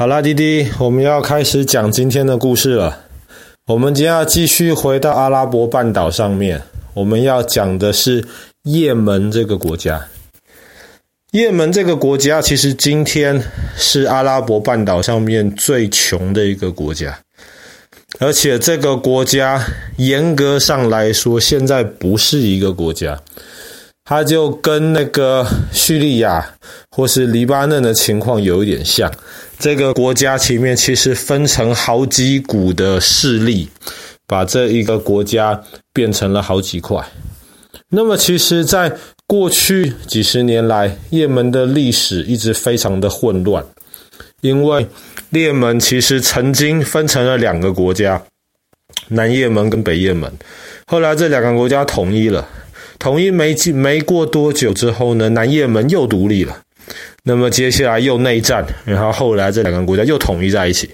好啦，滴滴，我们要开始讲今天的故事了。我们今天要继续回到阿拉伯半岛上面，我们要讲的是也门这个国家。也门这个国家其实今天是阿拉伯半岛上面最穷的一个国家，而且这个国家严格上来说，现在不是一个国家。它就跟那个叙利亚或是黎巴嫩的情况有一点像，这个国家前面其实分成好几股的势力，把这一个国家变成了好几块。那么，其实，在过去几十年来，也门的历史一直非常的混乱，因为也门其实曾经分成了两个国家，南也门跟北也门，后来这两个国家统一了。统一没没过多久之后呢，南也门又独立了。那么接下来又内战，然后后来这两个国家又统一在一起。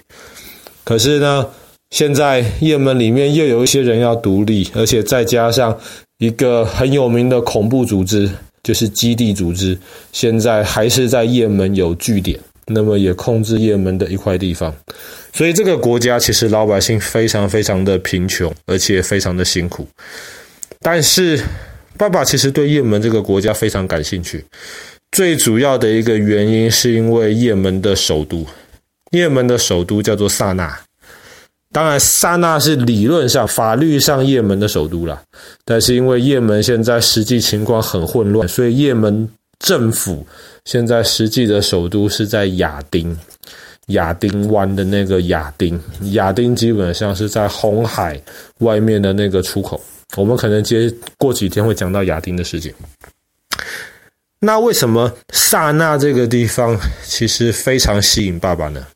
可是呢，现在也门里面又有一些人要独立，而且再加上一个很有名的恐怖组织，就是基地组织，现在还是在也门有据点，那么也控制也门的一块地方。所以这个国家其实老百姓非常非常的贫穷，而且非常的辛苦。但是。爸爸其实对也门这个国家非常感兴趣，最主要的一个原因是因为也门的首都，也门的首都叫做萨那。当然，萨那是理论上、法律上也门的首都啦，但是因为也门现在实际情况很混乱，所以也门政府现在实际的首都是在亚丁，亚丁湾的那个亚丁，亚丁基本上是在红海外面的那个出口。我们可能接过几天会讲到亚丁的事情。那为什么萨那这个地方其实非常吸引爸爸呢？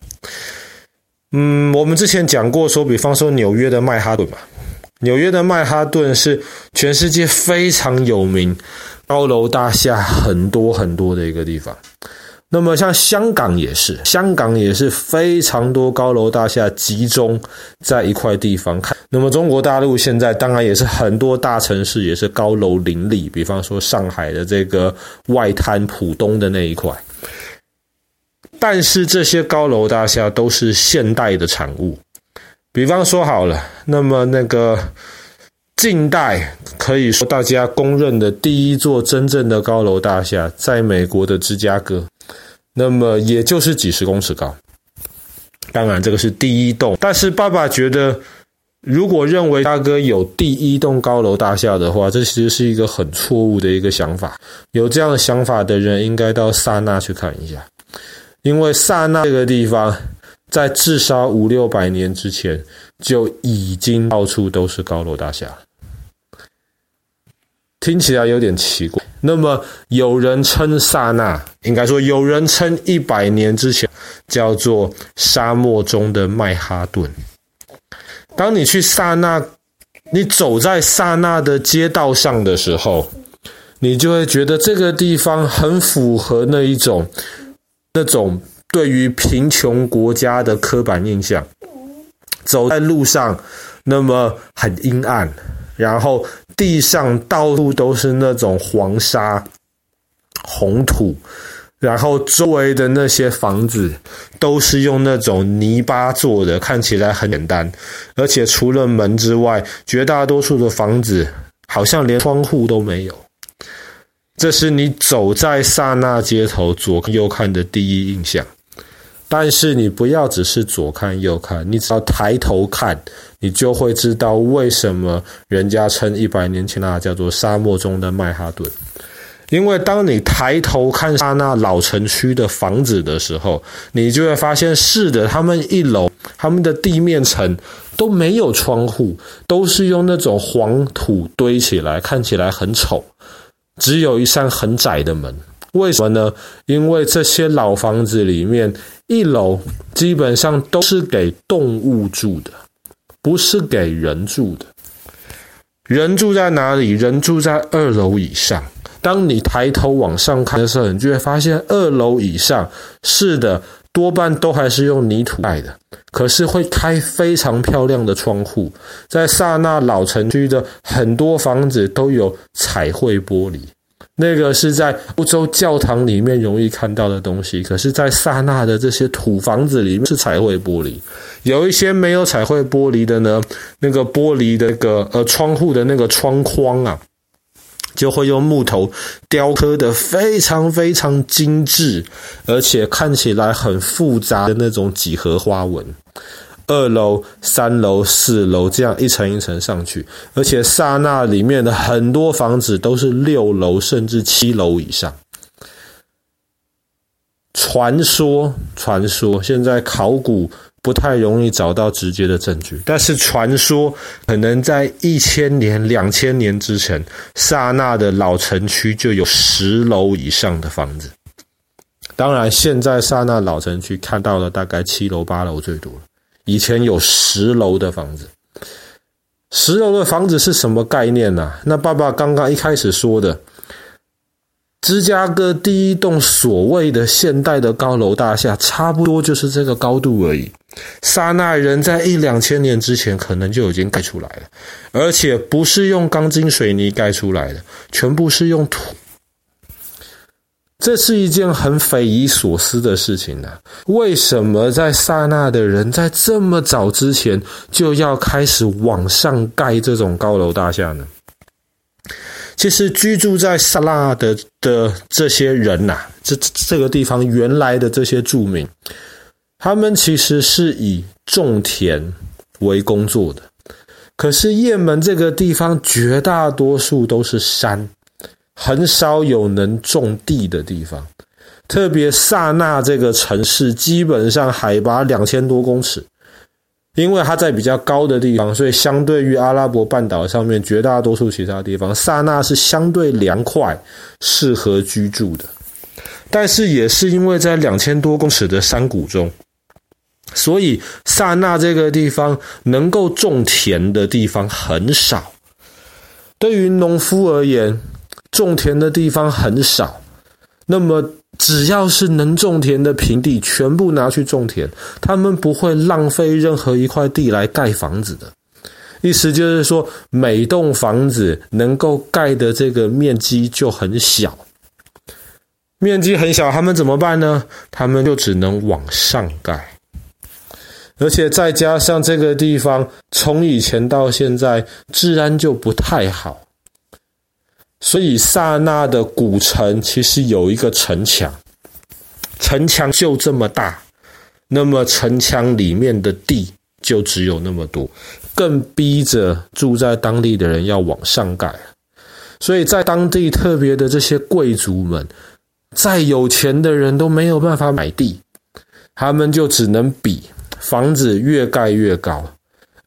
嗯，我们之前讲过说，比方说纽约的曼哈顿嘛，纽约的曼哈顿是全世界非常有名、高楼大厦很多很多的一个地方。那么像香港也是，香港也是非常多高楼大厦集中在一块地方看。那么中国大陆现在当然也是很多大城市也是高楼林立，比方说上海的这个外滩浦东的那一块。但是这些高楼大厦都是现代的产物，比方说好了，那么那个近代可以说大家公认的第一座真正的高楼大厦，在美国的芝加哥。那么也就是几十公尺高，当然这个是第一栋。但是爸爸觉得，如果认为大哥有第一栋高楼大厦的话，这其实是一个很错误的一个想法。有这样的想法的人，应该到萨那去看一下，因为萨那这个地方，在至少五六百年之前就已经到处都是高楼大厦。听起来有点奇怪。那么有人称萨那，应该说有人称一百年之前叫做沙漠中的曼哈顿。当你去萨那，你走在萨那的街道上的时候，你就会觉得这个地方很符合那一种那种对于贫穷国家的刻板印象。走在路上，那么很阴暗。然后地上到处都是那种黄沙、红土，然后周围的那些房子都是用那种泥巴做的，看起来很简单。而且除了门之外，绝大多数的房子好像连窗户都没有。这是你走在萨那街头左看右看的第一印象。但是你不要只是左看右看，你只要抬头看，你就会知道为什么人家称一百年前那叫做沙漠中的曼哈顿。因为当你抬头看萨那老城区的房子的时候，你就会发现，是的，他们一楼他们的地面层都没有窗户，都是用那种黄土堆起来，看起来很丑，只有一扇很窄的门。为什么呢？因为这些老房子里面，一楼基本上都是给动物住的，不是给人住的。人住在哪里？人住在二楼以上。当你抬头往上看的时候，你就会发现二楼以上，是的，多半都还是用泥土盖的，可是会开非常漂亮的窗户。在萨那老城区的很多房子都有彩绘玻璃。那个是在欧洲教堂里面容易看到的东西，可是，在萨那的这些土房子里面是彩绘玻璃。有一些没有彩绘玻璃的呢，那个玻璃的那个呃窗户的那个窗框啊，就会用木头雕刻的非常非常精致，而且看起来很复杂的那种几何花纹。二楼、三楼、四楼，这样一层一层上去，而且刹那里面的很多房子都是六楼甚至七楼以上。传说，传说，现在考古不太容易找到直接的证据，但是传说可能在一千年、两千年之前，萨那的老城区就有十楼以上的房子。当然，现在萨那老城区看到了大概七楼、八楼最多了。以前有十楼的房子，十楼的房子是什么概念呢？那爸爸刚刚一开始说的，芝加哥第一栋所谓的现代的高楼大厦，差不多就是这个高度而已。萨那人在一两千年之前可能就已经盖出来了，而且不是用钢筋水泥盖出来的，全部是用土。这是一件很匪夷所思的事情呢、为什么在萨那的人在这么早之前就要开始往上盖这种高楼大厦呢？其实居住在萨那的的这些人呐、啊，这这个地方原来的这些住民，他们其实是以种田为工作的。可是雁门这个地方绝大多数都是山。很少有能种地的地方，特别萨那这个城市，基本上海拔两千多公尺，因为它在比较高的地方，所以相对于阿拉伯半岛上面绝大多数其他地方，萨那是相对凉快，适合居住的。但是也是因为在两千多公尺的山谷中，所以萨那这个地方能够种田的地方很少，对于农夫而言。种田的地方很少，那么只要是能种田的平地，全部拿去种田。他们不会浪费任何一块地来盖房子的。意思就是说，每栋房子能够盖的这个面积就很小，面积很小，他们怎么办呢？他们就只能往上盖，而且再加上这个地方从以前到现在治安就不太好。所以萨那的古城其实有一个城墙，城墙就这么大，那么城墙里面的地就只有那么多，更逼着住在当地的人要往上盖。所以在当地特别的这些贵族们，再有钱的人都没有办法买地，他们就只能比房子越盖越高。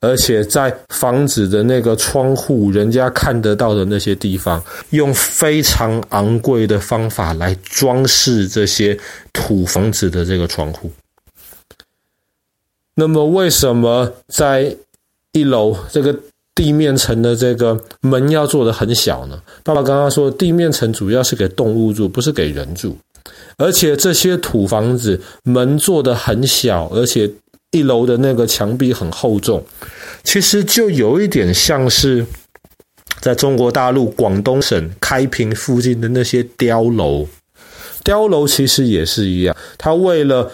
而且在房子的那个窗户，人家看得到的那些地方，用非常昂贵的方法来装饰这些土房子的这个窗户。那么，为什么在一楼这个地面层的这个门要做得很小呢？爸爸刚刚说，地面层主要是给动物住，不是给人住。而且这些土房子门做得很小，而且。一楼的那个墙壁很厚重，其实就有一点像是在中国大陆广东省开平附近的那些碉楼。碉楼其实也是一样，他为了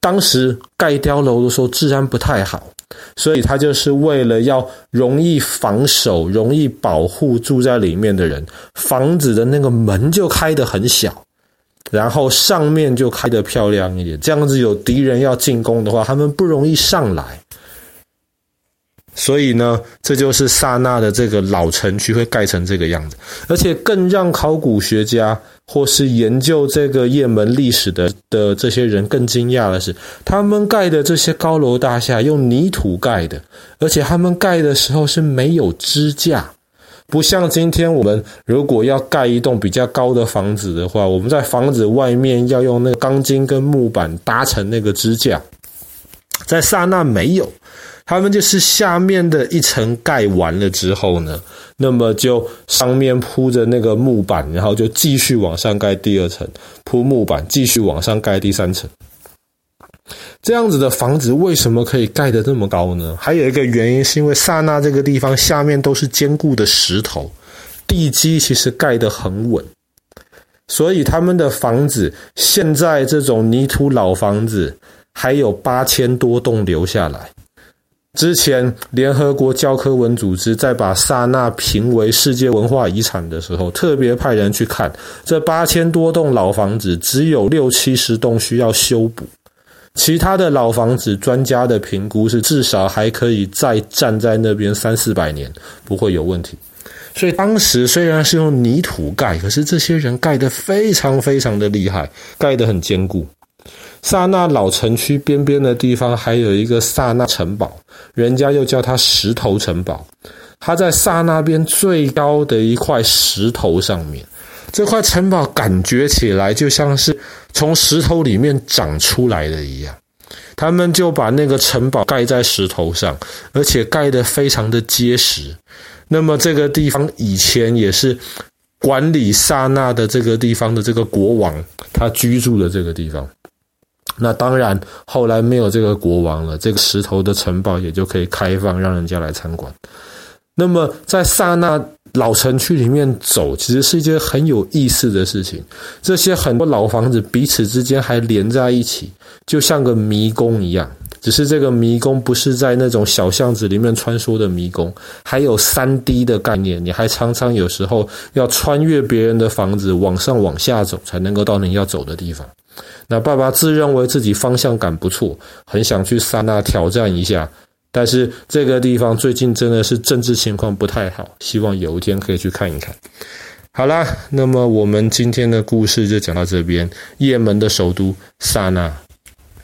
当时盖碉楼的时候治安不太好，所以他就是为了要容易防守、容易保护住在里面的人，房子的那个门就开得很小。然后上面就开得漂亮一点，这样子有敌人要进攻的话，他们不容易上来。所以呢，这就是萨那的这个老城区会盖成这个样子。而且更让考古学家或是研究这个雁门历史的的这些人更惊讶的是，他们盖的这些高楼大厦用泥土盖的，而且他们盖的时候是没有支架。不像今天我们如果要盖一栋比较高的房子的话，我们在房子外面要用那个钢筋跟木板搭成那个支架，在萨那没有，他们就是下面的一层盖完了之后呢，那么就上面铺着那个木板，然后就继续往上盖第二层，铺木板继续往上盖第三层。这样子的房子为什么可以盖得这么高呢？还有一个原因是因为萨那这个地方下面都是坚固的石头，地基其实盖得很稳，所以他们的房子现在这种泥土老房子还有八千多栋留下来。之前联合国教科文组织在把萨那评为世界文化遗产的时候，特别派人去看这八千多栋老房子，只有六七十栋需要修补。其他的老房子，专家的评估是至少还可以再站在那边三四百年，不会有问题。所以当时虽然是用泥土盖，可是这些人盖得非常非常的厉害，盖得很坚固。萨那老城区边边的地方还有一个萨那城堡，人家又叫它石头城堡。它在萨那边最高的一块石头上面。这块城堡感觉起来就像是从石头里面长出来的一样，他们就把那个城堡盖在石头上，而且盖得非常的结实。那么这个地方以前也是管理萨那的这个地方的这个国王他居住的这个地方。那当然后来没有这个国王了，这个石头的城堡也就可以开放让人家来参观。那么在萨那老城区里面走，其实是一件很有意思的事情。这些很多老房子彼此之间还连在一起，就像个迷宫一样。只是这个迷宫不是在那种小巷子里面穿梭的迷宫，还有三 D 的概念。你还常常有时候要穿越别人的房子，往上往下走，才能够到你要走的地方。那爸爸自认为自己方向感不错，很想去萨那挑战一下。但是这个地方最近真的是政治情况不太好，希望有一天可以去看一看。好啦，那么我们今天的故事就讲到这边。也门的首都萨那